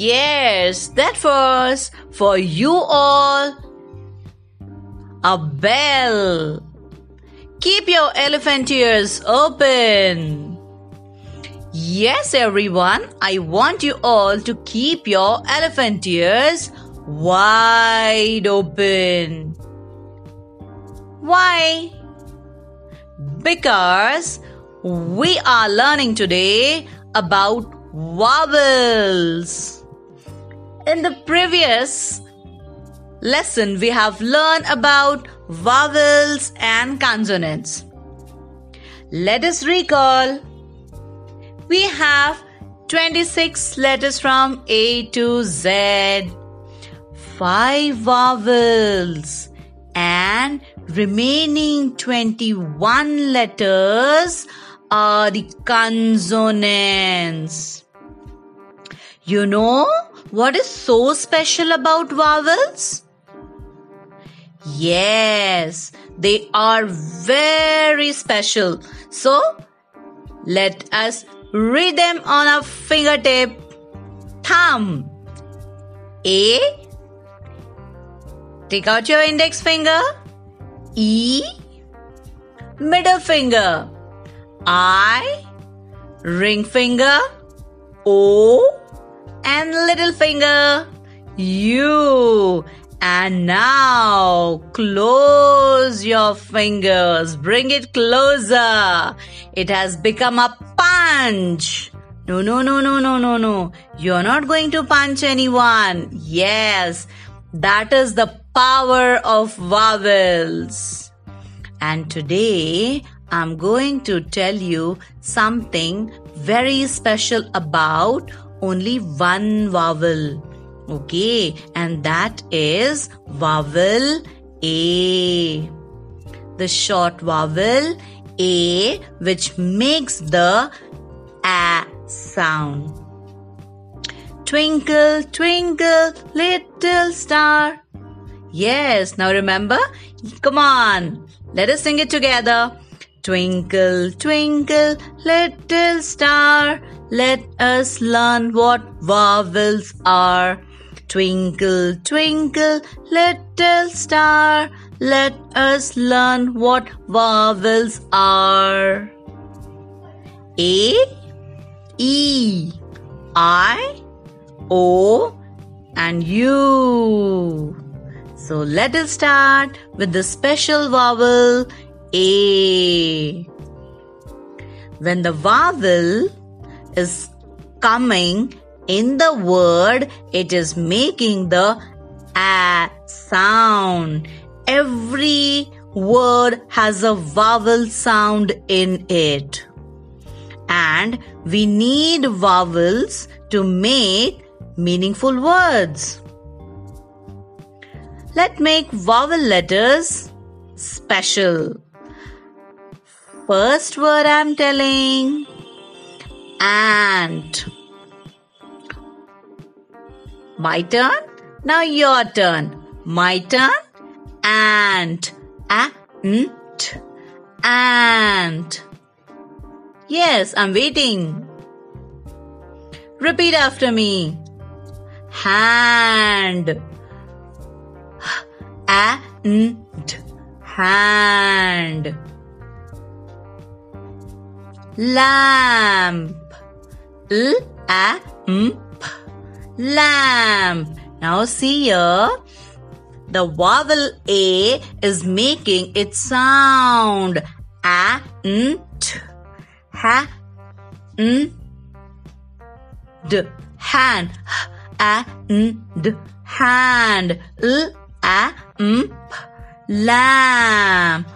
Yes, that was for you all. A bell. Keep your elephant ears open. Yes, everyone, I want you all to keep your elephant ears wide open. Why? Because we are learning today about vowels. In the previous lesson, we have learned about vowels and consonants. Let us recall. We have 26 letters from A to Z, 5 vowels, and remaining 21 letters are the consonants. You know what is so special about vowels? Yes, they are very special. So, let us read them on our fingertip. Thumb. A. Take out your index finger. E. Middle finger. I. Ring finger. O. And little finger. U. And now close your fingers. Bring it closer. It has become a punch. No, no, no, no, no, no, no. You're not going to punch anyone. Yes, that is the power of vowels. And today I'm going to tell you something very special about only one vowel. Okay, and that is vowel A. The short vowel A which makes the A sound. Twinkle, twinkle, little star. Yes, now remember? Come on, let us sing it together. Twinkle, twinkle, little star, let us learn what vowels are. Twinkle, twinkle, little star, let us learn what vowels are. A, E, I, O, and U. So let us start with the special vowel A. When the vowel is coming in the word, it is making the a sound. Every word has a vowel sound in it. And we need vowels to make meaningful words. Let's make vowel letters special. First word I'm telling ant. My turn. Now your turn. My turn. Ant. Ant. Ant. Yes, I'm waiting. Repeat after me. Hand. Ant. Hand. Lamp. L a m p. Now see here. The vowel A is making its sound. A, n, t, ha, n, d, hand. A, n, d, hand. L, a, m, p, lamp.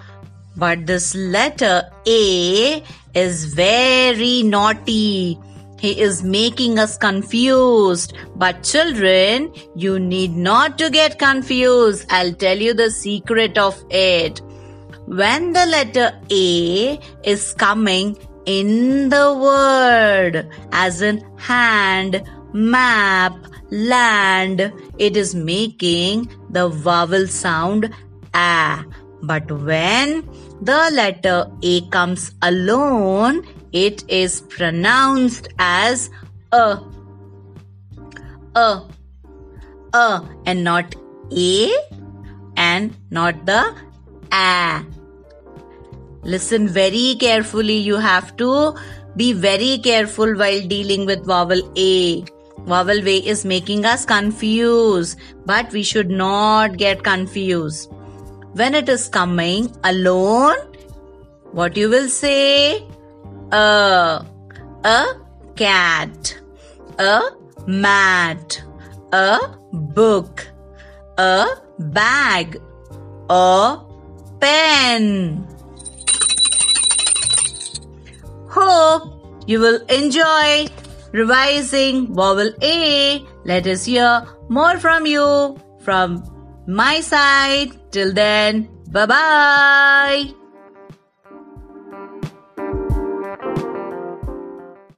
But this letter A is very naughty. He is making us confused. But children, you need not to get confused. I'll tell you the secret of it. When the letter A is coming in the word, as in hand, map, land, it is making the vowel sound A. But when the letter A comes alone, it is pronounced as a. A. A and not A and not the A. Listen very carefully. You have to be very careful while dealing with vowel A. Vowel A is making us confused, but we should not get confused. When it is coming alone, what you will say? A, a cat, a mat, a book, a bag, a pen. Hope you will enjoy revising vowel A. Let us hear more from you from my side. Till then, bye bye.